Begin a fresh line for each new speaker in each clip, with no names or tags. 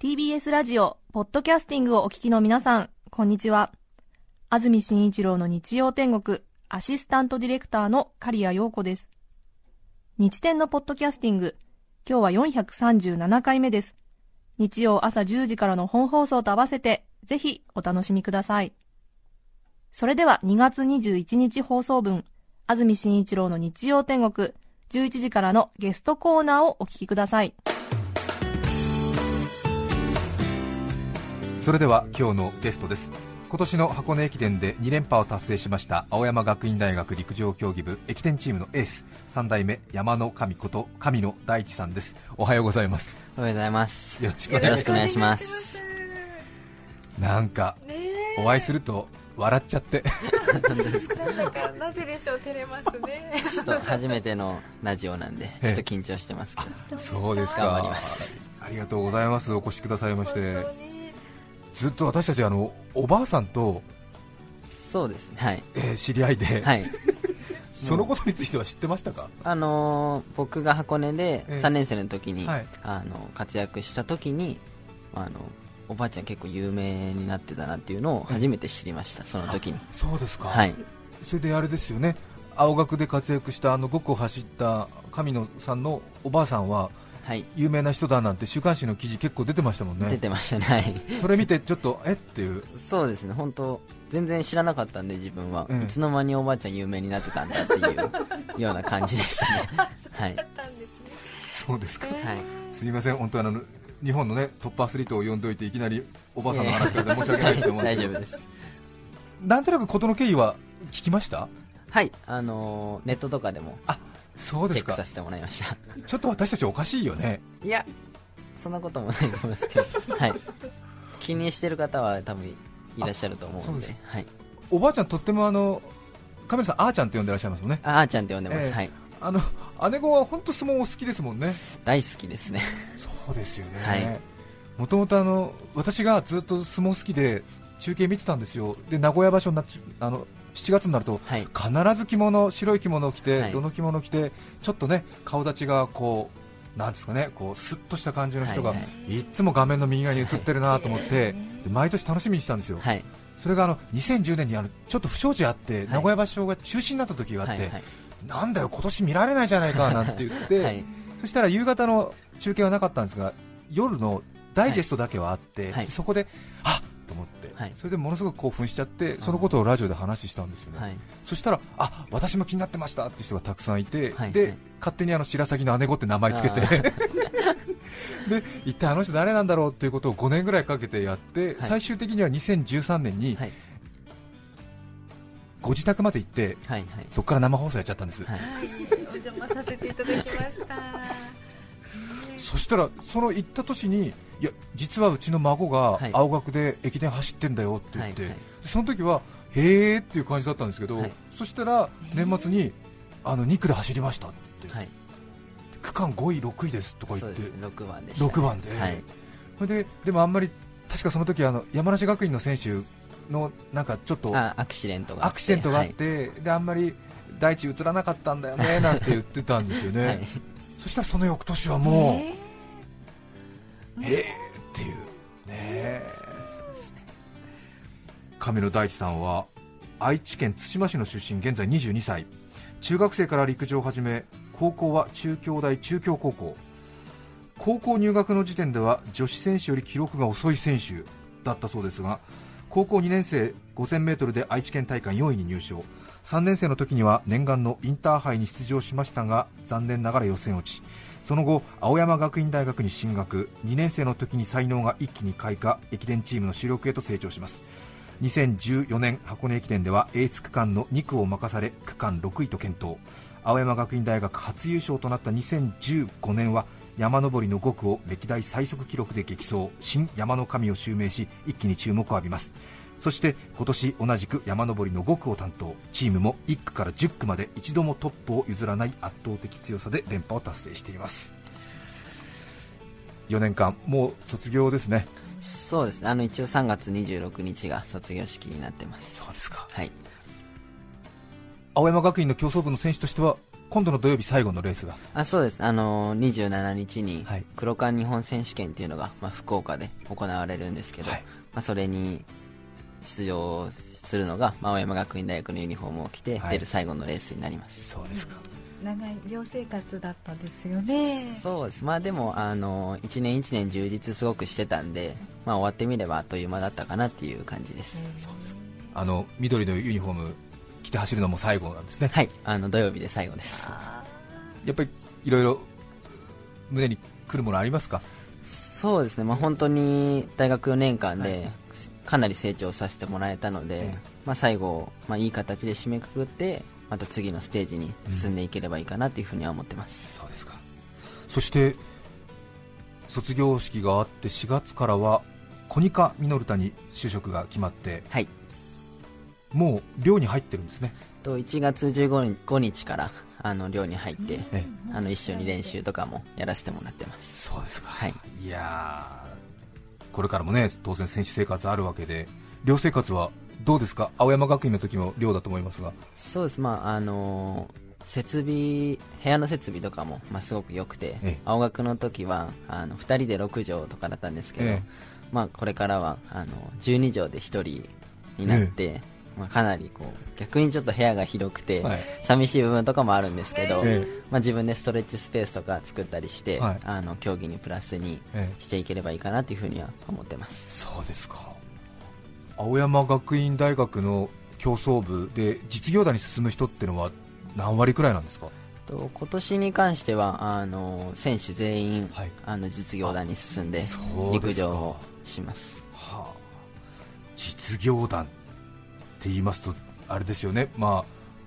TBS ラジオポッドキャスティングをお聞きの皆さんこんにちは。安住紳一郎の日曜天国アシスタントディレクターの刈谷陽子です。日天のポッドキャスティング今日は437回目です。日曜朝10時からの本放送と合わせてぜひお楽しみください。それでは2月21日放送分。安住紳一郎の日曜天国。11時からのゲストコーナーをお聞きください。
それでは今日のゲストです。今年の箱根駅伝で2連覇を達成しました青山学院大学陸上競技部駅伝チームのエース3代目山の神こと神野大地さんです。おはようございます。
おはようございます。
よろしく
よろしくお願いします。
なんかお会いすると笑っちゃって。
本当ですか
なぜでしょう照れますね。
ちょっと初めてのラジオなんでちょっと緊張してますけど。
そうですか。
頑張ります。
ありがとうございます。お越しくださいまして。ずっと私たちあのおばあさんと、
そうですねはい。
えー知り合いで、
はい。
そのことについては知ってましたか？
あのー僕が箱根で
ええ。
3年生の時に、
はい。
あの活躍した時にあのおばあちゃん結構有名になってたなっていうのを初めて知りましたその時に。
そうですか、
はい。
それであれですよね。青学で活躍したあの5区を走った神野さんのおばあさんは
はい。
有名な人だなんて週刊誌の記事結構出てましたもんね。
出てましたね。はい。
それ見てちょっとえ？っていう。
そうですね。本当全然知らなかったんで自分は、
うん。
いつの間におばあちゃん有名になってたんだっていうような感じでしたね。はい。
だったんですね。
そうですか。
はい。
すみません。本当あの日本のねトップアスリートを呼んどいていきなりおばあさんの話からで申し訳ないと思うんですけど。
大丈夫です。
なんとなく事の経緯は聞きました？
はいあのーネットとかでも
あそうですか。
チェックさせてもらいました。
ちょっと私たちおかしいよね。
いやそんなこともないと思いますけど。はい。気にしてる方は多分いらっしゃると思うん
で。
ではい。
おばあちゃんとってもあのカメラさんあーちゃんって呼んでらっしゃいますもんね。
ああーちゃんって呼んでます、
ええ。
はい。
あの姉子は本当相撲お好きですもんね。
大好きですね。
そ うですよね、
はい。
もともとあの私がずっと相撲好きで中継見てたんですよ、で名古屋場所になっちあの7月になると
はい。
必ず着物、白い着物を着て、
はい。
どの着物を着て、ちょっとね顔立ちがこうなんですかねこうスッとした感じの人が、
はいはい。
いつも画面の右側に映ってるなと思って、で毎年楽しみにしてたんですよ、
はい。
それがあの2010年にあのちょっと不祥事あって、
い。
名古屋場所が中止になった時があって、
はいはい。
なんだよ、今年見られないじゃないかなんて言って、
はい
そしたら夕方の中継はなかったんですが夜のダイジェストだけはあって、
はい。
そこであっと思って、
はい。
それでものすごく興奮しちゃってそのことをラジオで話したんですよね、
はい。
そしたらあ私も気になってましたって人がたくさんいて、
はい。
で
はい。
勝手にあの白鷺の姉子って名前つけて で一体あの人誰なんだろうということを5年ぐらいかけてやって、
はい。
最終的には2013年に
はい
ご自宅まで行って
はいはい。
そこから生放送やっちゃったんです、
はい。
お邪魔させていただきました。
そしたらその行った年にいや実はうちの孫が
はい。
青学で駅伝走ってんだよって言って、
はいはい
その時はへーっていう感じだったんですけど、
はい。
そしたら年末にあの2区で走りましたって、
はい。
区間5位、6位ですとか言って。
そうですね。6番でした。ね
6番で、
はい。
ででもあんまり確かその時あの山梨学院の選手のなんかちょっと
あアクシデントがあって
であんまり大地映らなかったんだよね なんて言ってたんですよね、
はい。はい
そしたらその翌年はもう、
え
へーっていう。ねえ亀野大地さんは愛知県津島市の出身現在22歳。中学生から陸上を始め高校は中京大中京高校。高校入学の時点では女子選手より記録が遅い選手だったそうですが高校2年生 5000m で愛知県大会4位に入賞。3年生の時には念願のインターハイに出場しましたが残念ながら予選落ち。その後青山学院大学に進学。2年生の時に才能が一気に開花。駅伝チームの主力へと成長します。2014年箱根駅伝ではエース区間の2区を任され区間6位と健闘。青山学院大学初優勝となった2015年は山登りの5区を歴代最速記録で激走。新山の神を襲名し一気に注目を浴びます。そして今年同じく山登りの5区を担当。チームも1区から10区まで一度もトップを譲らない圧倒的強さで連覇を達成しています。4年間もう卒業ですね。
そうですね。あの一応3月26日が卒業式になってます。
そうですか。
はい。
青山学院の競走部の選手としては今度の土曜日最後のレースが。
あそうです、あのー27日に
はい。
黒冠日本選手権っていうのが、まあ、福岡で行われるんですけど、
はい。
まあ、それに出場するのが、まあ青山学院大学のユニフォームを着て
はい。
出る最後のレースになります。
そうですか。
長い寮生活だったですよね。
そうです。まあでもあの1年1年充実すごくしてたんで、まあ、終わってみればあっという間だったかなっていう感じです、
あの緑のユニフォーム着て走るのも最後なんですね。
はい。あの土曜日で最後です。
やっぱりいろいろ胸にくるものありますか？
そうですね、まあ、本当に大学4年間でかなり成長させてもらえたので、
ええ。
まあ、最後、まあ、いい形で締めくくってまた次のステージに進んでいければいいかなというふうには思ってます、
そうですか。そして卒業式があって4月からはコニカミノルタに就職が決まって
はい
もう寮に入ってるんですね。
と1月15日からあの寮に入って、
え
あの一緒に練習とかもやらせてもらってます。
そうですか、
はい。
いやーこれからもね当然選手生活あるわけで寮生活はどうですか？青山学院の時も寮だと思いますが。
そうです。まああのー設備部屋の設備とかも、まあ、すごく良くて、
ええ。
青学の時はあの2人で6畳とかだったんですけど、
ええ。
まあ、これからはあの12畳で1人になって、まあ、かなりこう逆にちょっと部屋が広くて、
はい。
寂しい部分とかもあるんですけど、
ええ。
まあ、自分でストレッチスペースとか作ったりして、
はい。
あの競技にプラスに
ええ
していければいいかなというふうには思ってます。
そうですか。青山学院大学の競走部で実業団に進む人ってのは何割くらいなんですか？
と今年に関してはあの選手全員、
はい。
あの実業団に進んで陸上をします。
はあ、実業団。って言いますと、あれですよね、まあ、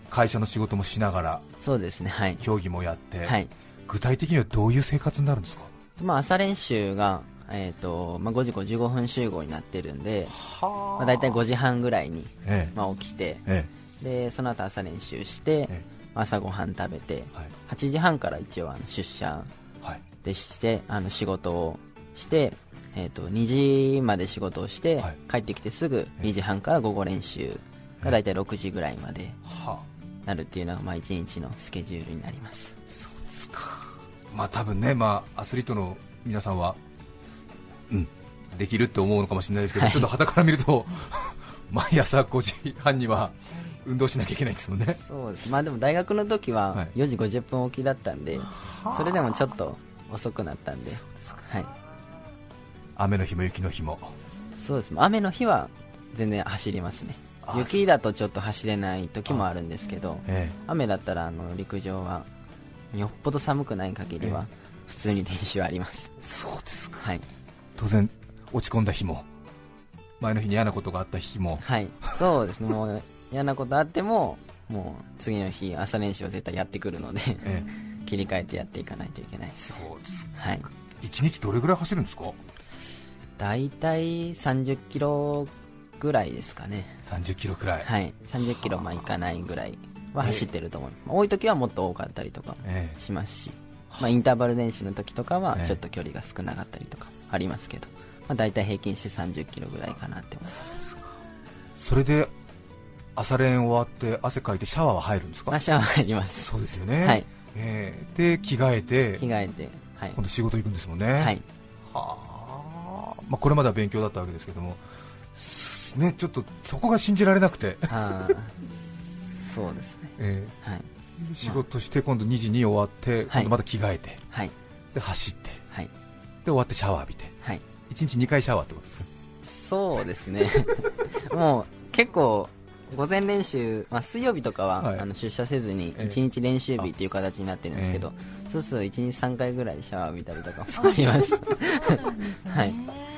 会社の仕事もしながら
そうですね。はい、
競技もやって、
はい。
具体的にはどういう生活になるんですか？
まあ、朝練習が、えーとまあ、5時55分集合になってるんで、
は
まあ、大体5時半ぐらいに、
ええ。
まあ、起きて
え
でその後朝練習して、
え
朝ごはん食べて
えはい。
8時半から一応あの出社
はい。
でしてあの仕事をして、えー、と2時まで仕事をして、
はい。
帰ってきてすぐ2時半から午後練習が大体6時ぐらいまで
は
なるっていうのが、まあ、1日のスケジュールになります。
そうですか、まあ多分ね、まあ、アスリートの皆さんは、うん、できるって思うのかもしれないですけど、
はい。
ちょっと傍から見ると、毎朝5時半には運動しなきゃいけないですもんね。
そうです。まあでも大学の時
は
はい。4時50分起きだったんで、それでもちょっと遅くなったんで。はい、
雨の日も雪の日も。
そうです。雨の日は全然走りますね。
あ
雪だとちょっと走れない時もあるんですけど
え
雨だったらあの陸上はよっぽど寒くない限りは普通に練習あります。
えそうですか。
はい。
当然落ち込んだ日も前の日に嫌なことがあった日も。
はい。そうですね。もう嫌なことあってももう次の日朝練習は絶対やってくるので
え
切り替えてやっていかないといけないです。
そうです
はい。
1日どれぐらい走るんですか？
大体30キロぐらいですかね。
30キロくらい、
はい。30キロまあいかないぐらいは走ってると思う、まあ多い時はもっと多かったりとかしますし、まあ、インターバル練習の時とかは
ええ。
ちょっと距離が少なかったりとかありますけど、まあ、大体平均して30キロぐらいかなって思います。
それで朝練終わって汗かいてシャワーは入るんですか？
足は入ります。
そうですよね、
はい。
ええ。で着替えて
着替えてはい。
今度仕事行くんですもんね。
はい。
はあ、まあ、これまでは勉強だったわけですけどもすねちょっとそこが信じられなくて、
そうですね。
え
はい。
え仕事して今度2時に終わって今度また着替えて、
はい。
で走ってで
はい。
終わってシャワー浴びて
はい。
1日2回シャワーってことですね
そうですね。もう結構午前練習、まあ、水曜日とかは、
はい。
あの出社せずに
ええ。
1日練習日っていう形になってるんですけど、そうすると1日3回ぐらいシャワー浴びたりとかもあります。はい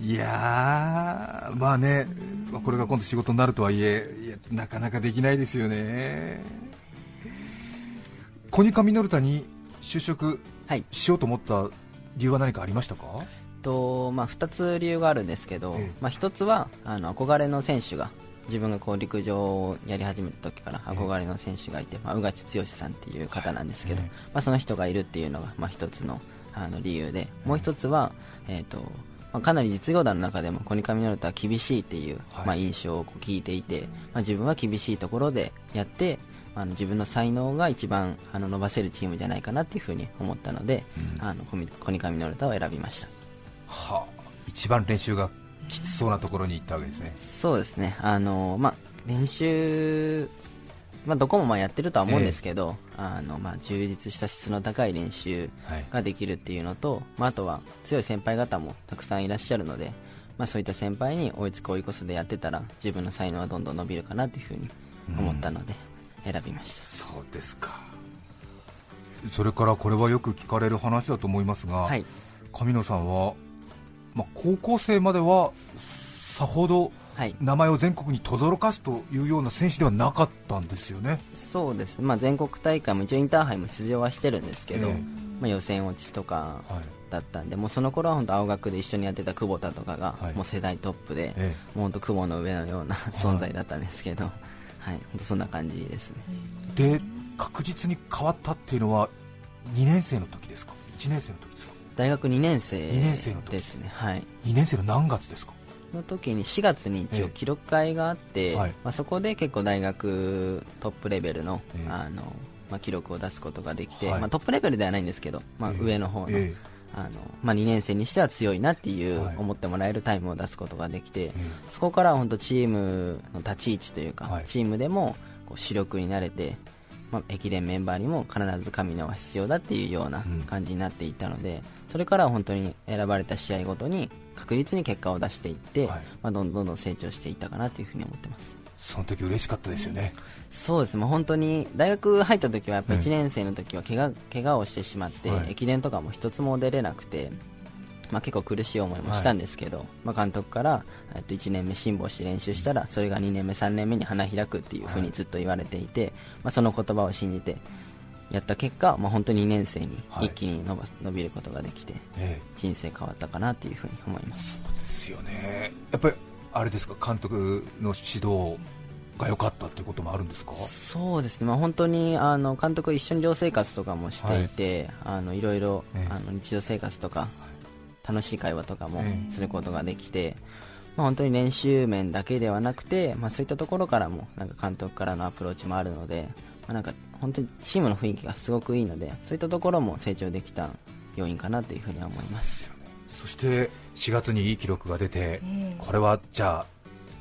いやーまあねまあこれが今度仕事になるとはいえいやなかなかできないですよね。コニカミノルタに就職
はい。
しようと思った理由は何かありましたか？
と、まあ、2つ理由があるんですけど、
ええ。
まあ、1つはあの憧れの選手が自分がこう陸上をやり始めた時から憧れの選手がいて、まあ、宇賀地剛さんっていう方なんですけど、
はいええ。
まあ、その人がいるっていうのが、まあ、1つのあの理由でもう1つは、えーとまあ、かなり実業団の中でもコニカミノルタは厳しいっていう、
はい。
まあ、印象を聞いていて、まあ、自分は厳しいところでやってあの自分の才能が一番あの伸ばせるチームじゃないかなっていうふうに思ったので、
うん。
あのコニカミノルタを選びました。
はあ、一番練習がきつそうなところに行ったわけですね。
そうですね。あの、まあ、練習、まあ、どこもまあやってるとは思うんですけど、あのまあ、充実した質の高い練習
はい。
ができるっていうのと、まあ、あとは強い先輩方もたくさんいらっしゃるので、まあ、そういった先輩に追いつく追い越すでやってたら自分の才能はどんどん伸びるかなというふうに思ったので選びました、
そうですか。それからこれはよく聞かれる話だと思いますが、
はい
神野さんは、まあ、高校生まではさほど
はい、
名前を全国に轟かすというような選手ではなかったんですよね。
そうです、まあ、全国大会も一応インターハイも出場はしてるんですけど、
ええ。
まあ、予選落ちとか
はい。
だったんでもうその頃は本当青学で一緒にやってた久保田とかが
はい。
もう世代トップで、
え
もう本当久保の上のような存在だったんですけど、はい、本当そんな感じですね。
えで確実に変わったっていうのは2年生の時ですか？1年生の時ですか？
大学2年生
二年生の時。
ですね、はい、
2年生の何月ですか？
の時に4月に一
ええ。
応記録会があって、
はい。
まあ、そこで結構大学トップレベルの,、
ええ。
あのまあ、記録を出すことができて、
はい。
まあ、トップレベルではないんですけど、まあ、
ええ。
上の方の,、
え
あのまあ、2年生にしては強いなっていう、
はい。
思ってもらえるタイムを出すことができて、
え
そこからは本当チームの立ち位置というか、
はい。
チームでもこう主力になれて、まあ、駅伝メンバーにも必ず神野は必要だっていうような
うん。
感じになっていったので、それからは本当に選ばれた試合ごとに確実に結果を出していって、
はい。
まあ、どんどんどん成長していったかなというふうに思ってます。
その時嬉しかったですよね、
そうです。もう本当に大学入った時はやっぱ
ええ
1年生の時は怪我怪我をしてしまって、
はい。
駅伝とかも一つも出れなくて、まあ、結構苦しい思いもしたんですけど、まあ、監督から、えっと、1年目辛抱して練習したらそれが2年目3年目に花開くっていうふうにずっと言われていて、まあ、その言葉を信じてやった結果、まあ、本当に2年生に
はい。
一気に伸ばす伸びることができて
え
人生変わったかなというふうに思います。
えですよね。やっぱりあれですか監督の指導が良かったっていうこともあるんですか？
そうですね、まあ、本当にあの監督、一緒に寮生活とかもしていて、い、あのいろいろ、
ええ。
あの日常生活とか、楽しい会話とかも
ええ
することができて、まあ、本当に練習面だけではなくて、まあ、そういったところからもなんか監督からのアプローチもあるので、まあ、なんか本当にチームの雰囲気がすごくいいので、そういったところも成長できた要因かなというふうには思います。
そして4月にいい記録が出て、
ええ。
これはじゃあ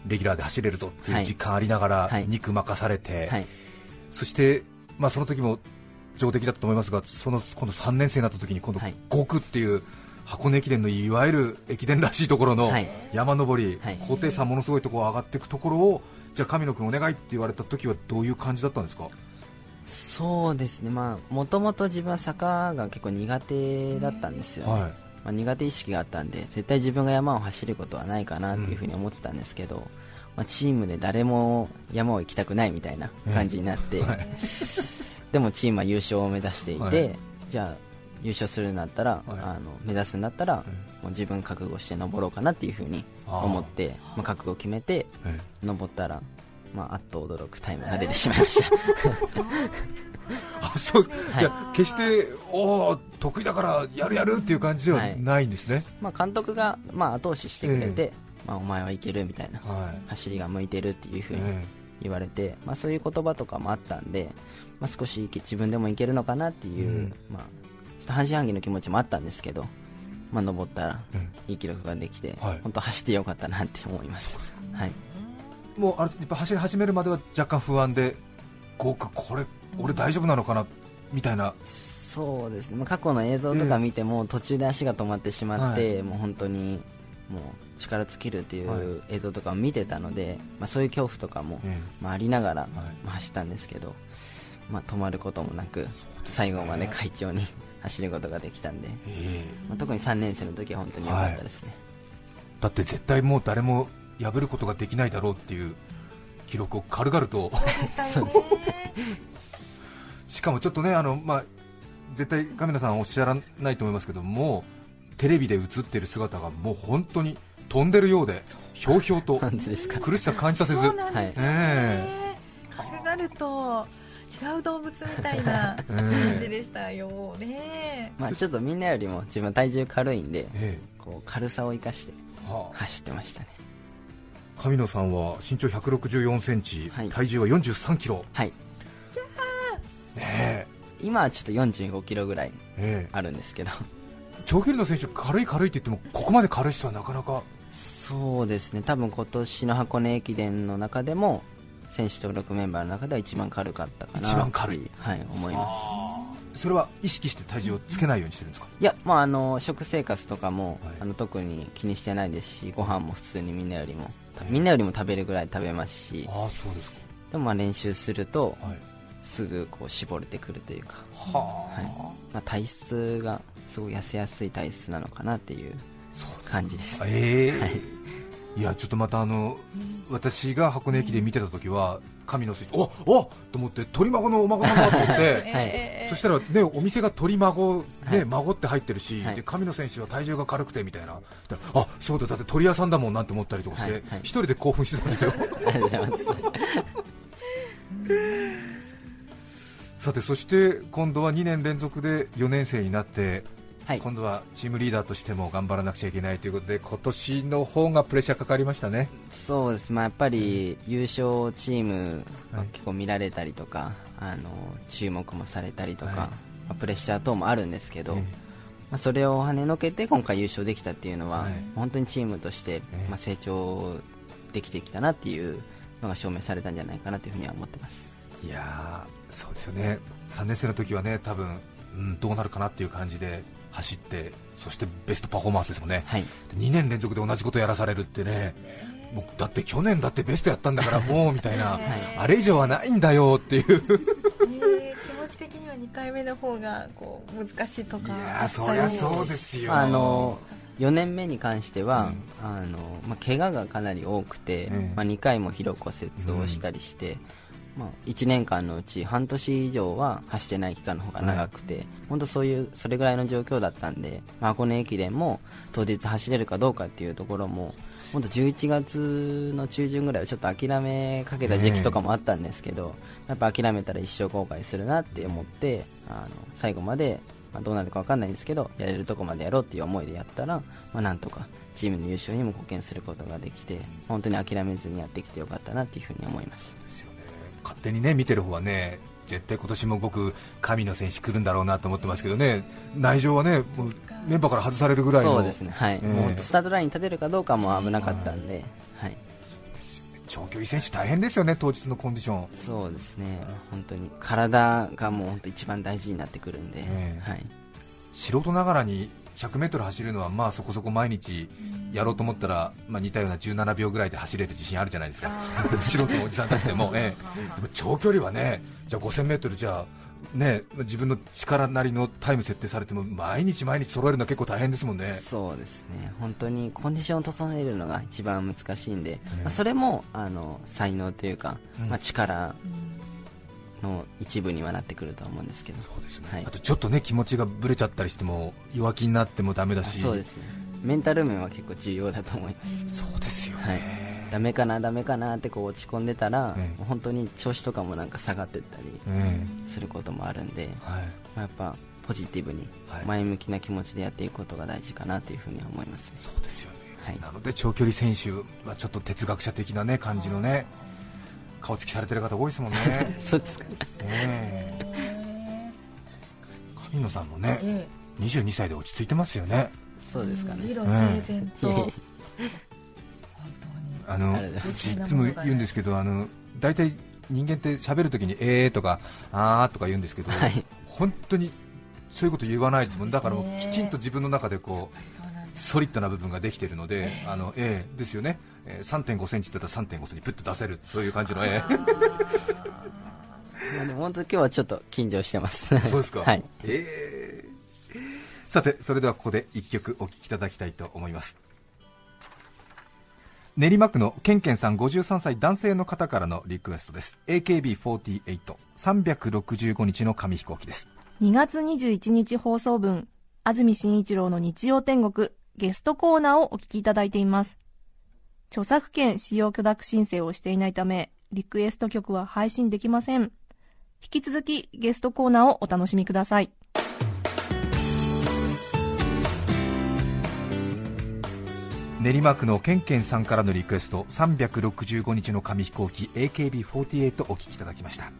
レギュラーで走れるぞっていう
はい。
実感ありながら
はい。
2区任されて、
はい、
そして、まあ、その時も上出来だったと思いますがその今度3年生になった時に今度
はい。
5区っていう箱根駅伝のいわゆる駅伝らしいところの
はい。
山登り、
はい。
高低差ものすごいところ上がっていくところをじゃあ神野君お願いって言われた時はどういう感じだったんですか？
そうですね、まあ、もともと自分は坂が結構苦手だったんですよね。
はい。
まあ、苦手意識があったんで絶対自分が山を走ることはないかなっていうふうに思ってたんですけど、まあ、チームで誰も山を行きたくないみたいな感じになって、
はい。
でもチームは優勝を目指していて、
はい。
じゃあ優勝するんだったら、
はい。
あの目指すんだったら、
い
もう自分覚悟して登ろうかなっていうふうに思ってまあ、覚悟を決めて
え
登ったら、まあ、あっと驚くタイムが出てしまいました。
えあそう。じゃあ決しておー得意だからやるやるっていう感じではないんですね、
まあ監督が、まあ、後押ししてくれて、まあ、お前はいけるみたいな
はい。
走りが向いてるっていうふうに
え
言われて、まあ、そういう言葉とかもあったんで、まあ、少し自分でもいけるのかなっていう、
うん。
まあ、と半信半疑の気持ちもあったんですけど、まあ、登ったら
え
いい記録ができて、
はい。
本当走ってよかったなって思います。はい。
もうあれやっぱ走り始めるまでは若干不安で5区これ俺大丈夫なのかなみたいな。
そうですね、まあ、過去の映像とか見ても、途中で足が止まってしまって、
はい。
もう本当にもう力尽きるってい
は
う映像とかを見てたので、まあ、そういう恐怖とかも、あ、ありながら、
い。
まあ、走ったんですけど、まあ、止まることもなく、最後まで快調に走ることができたんで、
ええ。
まあ、特に3年生の時は本当に良かったですね、
だって絶対もう誰も破ることができないだろうっていう記録を軽々と。しかもちょっとねあの、まあ、絶対カメラさんおっしゃらないと思いますけどもテレビで映ってる姿がもう本当に飛んでるようでひょうひょうと。
本当ですか。
苦しさ感じさせず。
そうなんですよ
はい
ね。軽々と違う動物みたいな
え
感じ
え
でしたよ。ね。
まあ、ちょっとみんなよりも自分体重軽いんで
え
こう軽さを生かして走ってましたね。
神野さんは身長164センチ、
はい。
体重は43キロ。
はい。
ね
今はちょっと45キロぐらい
ええ。
あるんですけど。
え長距離の選手、軽い軽いって言っても、ここまで軽い人はなかなか、
そうですね。多分今年の箱根駅伝の中でも選手登録メンバーの中では一番軽かったかな。
一番軽い。
はい思います。
それは意識して体重をつけないようにしてるんですか、
いや、まあ、あの食生活とかも、
はい。
あの特に気にしてないですしご飯も普通にみんなよりもみんなよりも食べるぐらい食べますし。
ああそうですか、
でもまあ練習すると
はい、
すぐこう絞れてくるというか、
は
はい。まあ、体質がすごい痩せやすい体質なのかなっていう感じです。
ええ
はい
いやちょっとまたあの、私が箱根駅伝見てた時は、神の水、おおと思って、鳥孫のお孫さんだと思って。
は い
そしたらね、お店が鳥孫、ね
はい。
孫って入ってるし、
はい。
で神野選手は体重が軽くてみたいな、あそうだ、だって鳥屋さんだもんなんて思ったりとかして、
はいはい。
一人で興奮してたんですよ。さてそして今度は2年連続で4年生になって、
はい。
今度はチームリーダーとしても頑張らなくちゃいけないということで今年の方がプレッシャーかかりましたね。
そうです、まあ、やっぱり優勝チーム結構見られたりとか、あの注目もされたりとか、
はい。
まあ、プレッシャー等もあるんですけど、
ええ。
まあ、それを跳ねのけて今回優勝できたっていうのは、
はい。
本当にチームとして、
え
まあ、成長できてきたなっていうのが証明されたんじゃないかなというふうには思ってます。
いやーそうですよね。3年生の時はね多分、うん、どうなるかなっていう感じで走ってそしてベストパフォーマンスですもんね、
はい。
で2年連続で同じことやらされるってねもうだって去年だってベストやったんだから もうみたいな、あれ以上はないんだよっていう。
えー気持ち的には2回目の方がこう難しいと
い
か
やーそりゃそうですよ。
あの4年目に関しては、あのまあ、怪我がかなり多くて、
ええ
まあ、2回も疲労骨折をしたりして、まあ、1年間のうち半年以上は走ってない期間の方が長くて、本当そういうそれぐらいの状況だったんで、まあ、箱根駅伝も当日走れるかどうかっていうところも本当11月の中旬ぐらいはちょっと諦めかけた時期とかもあったんですけど、やっぱ諦めたら一生後悔するなって思ってあの最後まで、まあ、どうなるか分かんないんですけどやれるとこまでやろうっていう思いでやったら、まあ、なんとかチームの優勝にも貢献することができて本当に諦めずにやってきてよかったなっていうふうに思います
勝手にね見てる方はね絶対今年も僕、神の選手来るんだろうなと思ってますけどね。内情はねもうメンバーから外されるぐらいの。
ね、はい。
ええ
もう本当スタートラインに立てるかどうかも危なかったんで、はい、
長距離選手大変ですよね、当日のコンディション。
そうですね。本当に体がもう本当一番大事になってくるんで、
ええ。
はい、
素人ながらに 100m 走るのはまあそこそこ毎日やろうと思ったら、まあ、似たような17秒ぐらいで走れる自信あるじゃないですか、素人のおじさんたちでも、ええ。でも長距離はね、じゃあ 5000m じゃあ、ね、自分の力なりのタイム設定されても毎日毎日揃えるのは結構大変ですもんね。
そうですね。本当にコンディションを整えるのが一番難しいんで、まあ、それもあの才能というか、
うん。
まあ、力の一部にはなってくるとは思うんですけど。
そうですね。
はい。
あとちょっとね気持ちがぶれちゃったりしても弱気になってもダメだ
あ
し、
そうですね。メンタル面は結構重要だと思います。
そうですよね、
はい。ダメかなダメかなってこう落ち込んでたら、
ええ。
もう本当に調子とかもなんか下がってったり
え
することもあるんで、
えはい。
まあ、やっぱポジティブに
はい。
前向きな気持ちでやっていくことが大事かなというふうには思います、
そうですよね、
はい。
なので長距離選手はちょっと哲学者的な、ね、感じのね顔つきされてる方多いですもんね。
そうですか。
ええ。神野さんもね
え
22歳で落ち着いてますよね。
そうですかね。
理論整然と、本
あの
ありがとうござい
つも言うんですけどあの大体人間って喋るときにえーとかあーとか言うんですけど、
はい。
本当にそういうこと言わないですもん。だからきちんと自分の中でこうソリッドな部分ができているので、あの A ですよね、えー3.5センチって言ったら3.5センチプッと出せる、そういう感じの
まあでも本当今日はちょっと緊張してます。
そうですか、
はい。
えー。さて、それではここで1曲お聴きいただきたいと思います。練馬区のケンケンさん53歳男性の方からのリクエストです。AKB48 365日の紙飛行機です。
2月21日放送分、安住紳一郎の日曜天国、ゲストコーナーをお聞きいただいています。著作権使用許諾申請をしていないため、リクエスト曲は配信できません。引き続きゲストコーナーをお楽しみください。
練馬区のケンケンさんからのリクエスト365日の紙飛行機 AKB48 お聴きいただきました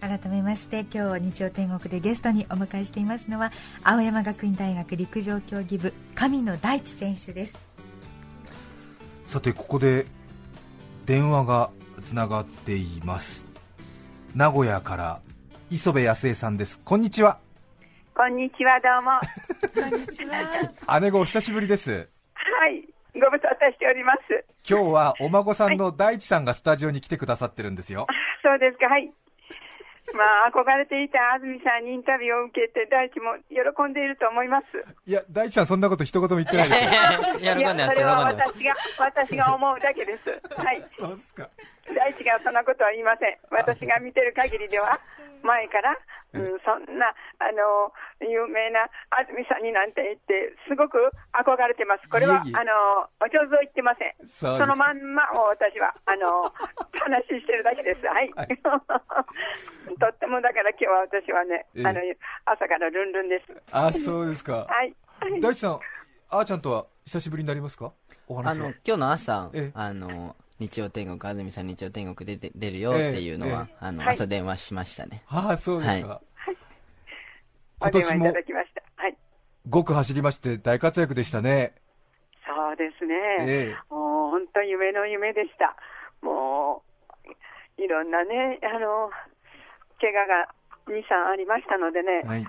改めまして今日日曜天国でゲストにお迎えしていますのは青山学院大学陸上競技部神野大地選手です
さてここで電話がつながっています。名古屋から磯部康江さんです。こんにちは。
こんにちは、どうも。
こんにちは。
姉子お久しぶりです。
はい、ご無沙汰しております。
今日はお孫さんの大地さんがスタジオに来てくださってるんですよ。
そうですか、はい。まあ、憧れていた安住さんにインタビューを受けて、大地も喜んでいると思います。
いや大地さんそんなこと一言も言ってないですよ
いや、それは。私が、私が思うだけです。はい。
そうですか
大地がそんなことは言いません。私が見てる限りでは、前から、うん、そんな、あの、有名な安住さんになんて言って、すごく憧れてます。これは、
いえいえ
あの、お上手を言ってません。
そ
のまんまを私は、あの、話してるだけです。はい。
はい
とってもだから今日は私はね、
ええ
あの、朝からルンルンです。
あそうですか
はい。
大地さんあーちゃんとは久しぶりになりますか？お
あ
話は
の、今日の朝
ええ、
あの、日曜天国、安住さん日曜天国出て出るよっていうのは
え、
あの、
はい
朝電話しましたね。
ああそうですか、
は
今年も
お電話いただきました。はい。
5区走りまして大活躍でしたね
そうですね。
ええ
もう本当夢の夢でした。もう、いろんなね、あの、怪我が2、3ありましたのでね、
はい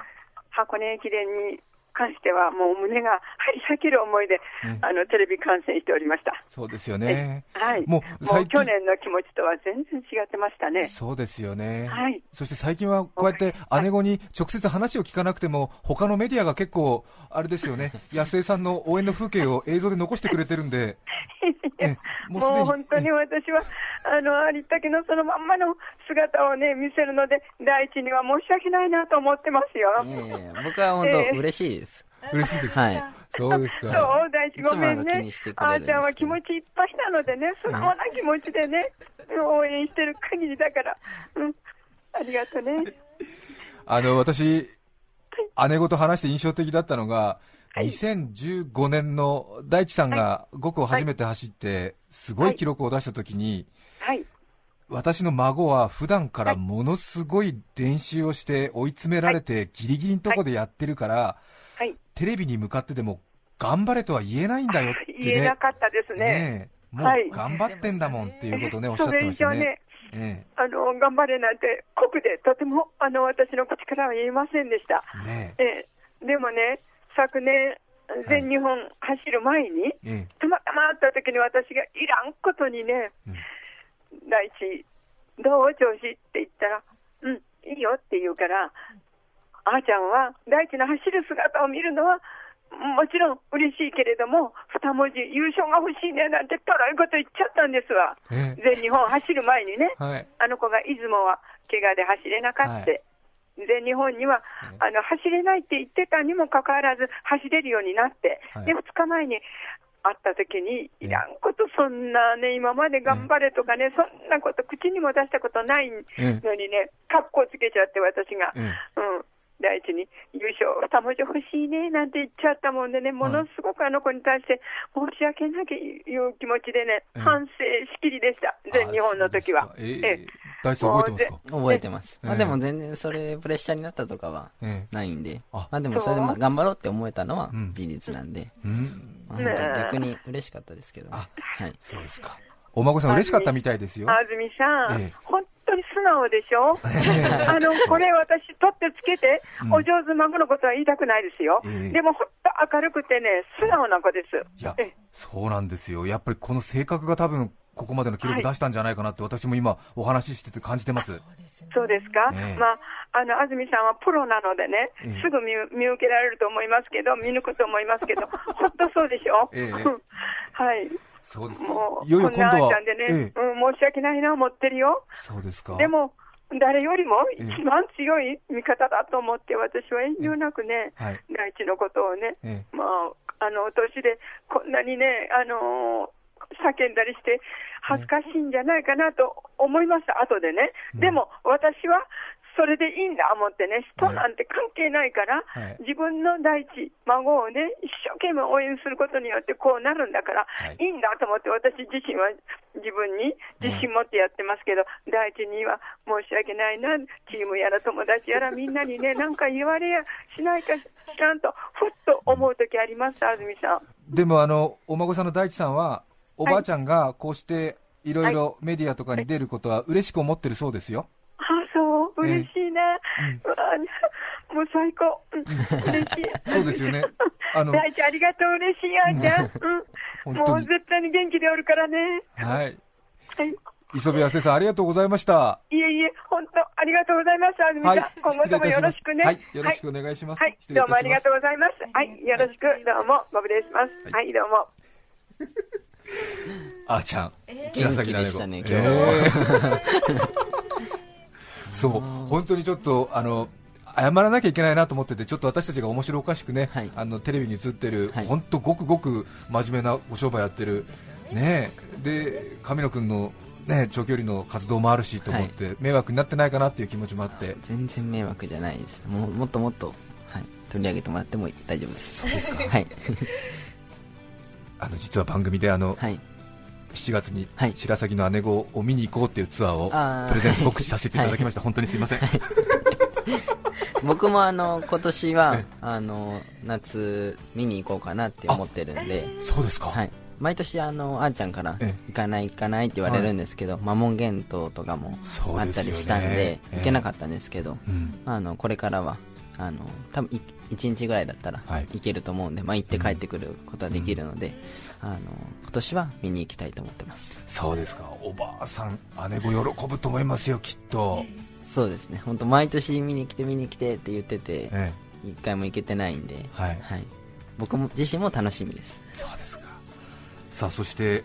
箱根駅伝に関してはもう胸が張り裂ける思いで、
え
あの、テレビ観戦しておりました。
そうですよね。
はい。
も
もう
う最近。
去年の気持ちとは全然違ってましたね。
そうですよね、
はい。
そして最近はこうやって姉子に直接話を聞かなくても、他のメディアが結構、あれですよね、安江さんの応援の風景を映像で残してくれてるんで、えもう
本当に私は、あの、ありったけのそのまんまの姿をね、見せるので、第一には申し訳ないなと思ってますよ。
僕は本
ええ。
当嬉しい。
嬉しいです、
はい。
そうです
そ
か、
う、大地ごめんね。あーちゃんは気持ちいっぱいなのでね、素直な気持ちでね、応援してる限りだから、うん、ありがとうね。
あの私、姉子と話して印象的だったのが、
はい。
2015年の大地さんが5区を初めて走って、すごい記録を出したときに、
はい。
私の孫は普段からものすごい練習をして追い詰められてギリギリのとこでやってるから、
はい。
テレビに向かってでも頑張れとは言えないんだよってね。
言えなかったですね。
ねえ。もう
はい。
頑張ってんだもんっていうことをね、おっしゃ
そ
ってましたね。
れ以上ね。、
え
あの、頑張れなんて、酷で、とても、あの、私の口からは言えませんでした。
えね
え。え、でもね、昨年、全日本走る前に、
ええ。
たまたま会った時に私がいらんことにね、
うん。
大地、どう調子って言ったら、うん、いいよって言うから、あーちゃんは大地の走る姿を見るのは、もちろん嬉しいけれども、二文字、優勝が欲しいねなんて、とろいこと言っちゃったんですわ。
ええ。
全日本走る前にね、
はい。
あの子が出雲は怪我で走れなかった。
はい。
全日本には、あの走れないって言ってたにもかかわらず走れるようになって、
はい。
で2日前に会った時に、いらんこと、そんなね、今まで頑張れとかね、そんなこと口にも出したことないの
ええ。
にね、格好つけちゃって、私が、
え。
うん、第一に優勝2文字欲しいねなんて言っちゃったもんでね、ものすごくあの子に対して申し訳なきいう気持ちでね、
ええ。
反省しきりでした、全日本の時は。え
ええ大地さん覚えてますか？
覚えてます。まあ
ええ
でも全然それプレッシャーになったとかは
ええ。
ないんで、
あ
まあでもそれでまあ頑張ろうって思えたのは
うん。
事実なんで、
うん。
逆に嬉しかったですけどはい。
そうですか。お孫さん嬉しかったみたいですよ。
安住さん、
ええ。
本当に素直でしょ、あのこれ、私、取ってつけて、
うん。
お上手孫のことは言いたくないですよ、
ええ。
でも本当、明るくてね、素直な子です。
いや
ええ。
そうなんですよ。やっぱりこの性格が多分ここまでの記録出したんじゃないかなって私も今お話ししてて感じてます。
そうですか、
ええ。
まあ、あの安住さんはプロなのでね、
ええ。
すぐ見見受けられると思いますけど、見抜くと思いますけど、本当そうでしょ、
ええ。
はい、
そうです。
もう、
いよいよ
こんなあ
今度は
ーちゃんでね、
ええ。
うん、申し訳ないな思ってるよ。
そうですか。
でも、誰よりも
ええ。
一番強い味方だと思って、私は遠慮なくね、
はい。
大地のことをね、
ええ。
まあ、あの、お年でこんなにね、あのー叫んだりして、恥ずかしいんじゃないかなと思いました、後でね。
うん。
でも、私は、それでいいんだ思ってね、人なんて関係ないから、
はい。
自分の大地、孫をね、一生懸命応援することによってこうなるんだから、
はい。
い、いんだと思って、私自身は自分に自信持ってやってますけど、大地には申し訳ないな、チームやら友達やらみんなにね、なんか言われやしないかしらんと、ふっと思う時あります、安住さん。
でもあのお孫さんの大地さんはおばあちゃんがこうしていろいろメディアとかに出ることは嬉しく思ってるそうですよ、
あそう、嬉しいな、うわもう最高、うん嬉しい。
そうですよね。あの。
大地ありがとう、嬉しい、あんちゃん。うん。もう絶対に元気でおるからね。
はい。
はい。
磯部亜生さんありがとうございました。
いえいえ、本当ありがとうございます、安住さん。
はい。
今後ともよろしくね。
はい。よろしくお願いします。
はい、どうもありがとうございます。はい、よろしく、どうも、ご無礼します。はい、どうも。
あーちゃん。
元気でしたね今日。は
えーそう本当にちょっとあの謝らなきゃいけないなと思ってて、ちょっと私たちが面白おかしくね、
はい。
あのテレビに映ってる、
はい。
本当、ごくごく真面目なご商売やってる、ねえで神野君の、ね、長距離の活動もあるしと思って、迷惑になってないかなっていう気持ちもあって、
全然迷惑じゃないです。もうもっともっと、はい、取り上げてもらっても大丈夫です。そうですか。はい、
あの実は番組であの、
はい、
7月に
はい。
白鷺の姉子を見に行こうっていうツアーをプレゼント告知させていただきました、本当にすいません。
僕もあの今年は
え
あの夏見に行こうかなって思ってるんで、
そうですか、
はい、毎年あのあんちゃんから
ええ。
行かない行かないって言われるんですけど、摩門幻冬とかもあったりしたんで
ええ。
行けなかったんですけど、
うん。
あのこれからはあの多分い1日ぐらいだったら
はい。
行けると思うんで、まあ、行って帰ってくることはできるので、あの今年は見に行きたいと思ってます。
そうですか、おばあさん、姉子喜ぶと思いますよ、きっと。
そうですね。本当毎年見に来て見に来てって言ってて
え
一回も行けてないんで、
はい。
僕も自身も楽しみです。
え、そうですか。さあ、そして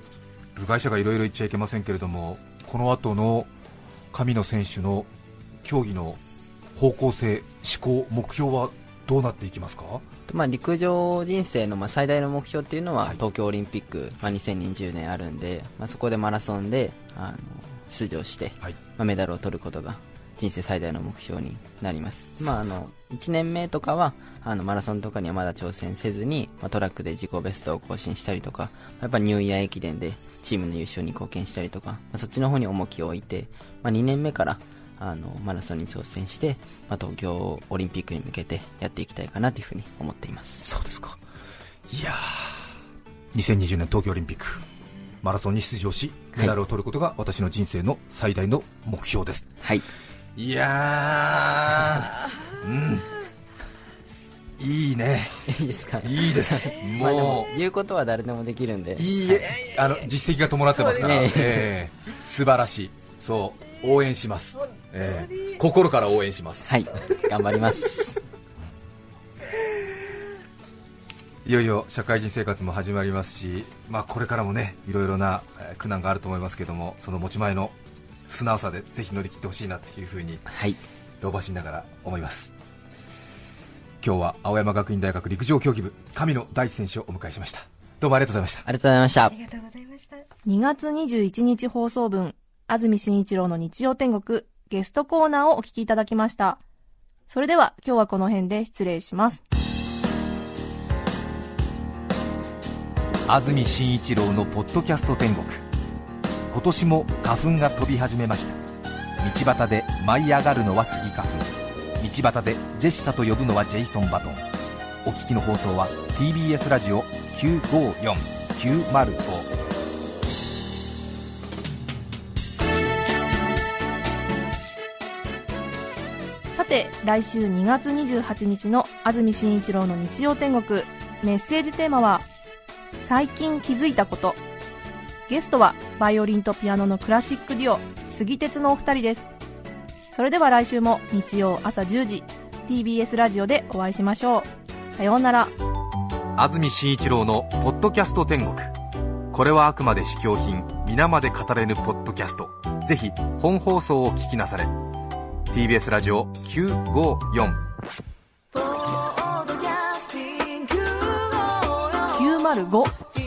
部外者がいろいろ言っちゃいけませんけれども、この後の神野選手の競技の方向性、思考、目標はどうなっていきますか？
まあ、陸上人生のまあ最大の目標っていうのは
はい。
東京オリンピック、まあ、2020年あるんで、まあ、そこでマラソンであの出場して、
はい。
まあ、メダルを取ることが人生最大の目標になります、まあ、あの1年目とかはあのマラソンとかにはまだ挑戦せずに、まあ、トラックで自己ベストを更新したりとかやっぱニューイヤー駅伝でチームの優勝に貢献したりとか、まあ、そっちの方に重きを置いて、まあ、2年目からあのマラソンに挑戦して、まあ、東京オリンピックに向けてやっていきたいかなというふうに思っています。
そうですか。いやー、2020年東京オリンピック。マラソンに出場し、メダルを取ることが私の人生の最大の目標です。
はい。
いやー、うん、いいね、
いいですか？
いいです、
も
も
言うことは誰でもできるんで。
う、いいえ、あの実績が伴ってますから、
ね。
ええ。素晴らしい、そう、応援します、ええ心から応援します、
はい。頑張ります。
いよいよ社会人生活も始まりますし、まあ、これからもね、いろいろなえー苦難があると思いますけども、その持ち前の素直さでぜひ乗り切ってほしいなというふうに
はい。
老婆しながら思います。今日は青山学院大学陸上競技部神野大地選手をお迎えしました。どうもありがとうございました。
ありがとうございました。
ありがとうございました。
2月21日放送分、安住紳一郎の日曜天国、ゲストコーナーをお聞きいただきました。それでは今日はこの辺で失礼します。
安住紳一郎のポッドキャスト天国。今年も花粉が飛び始めました。道端で舞い上がるのはスギ花粉。道端でジェシカと呼ぶのはジェイソン・バトン。お聞きの放送は TBS ラジオ954905
て、来週2月28日の安住紳一郎の日曜天国、メッセージテーマは、最近気づいたこと。ゲストは、バイオリンとピアノのクラシックデュオ、杉鉄のお二人です。それでは来週も日曜朝10時、TBS ラジオでお会いしましょう。さようなら。
安住紳一郎のポッドキャスト天国これはあくまで試供品皆まで語れぬポッドキャストぜひ本放送を聞きなされ TBS ラジオ954
905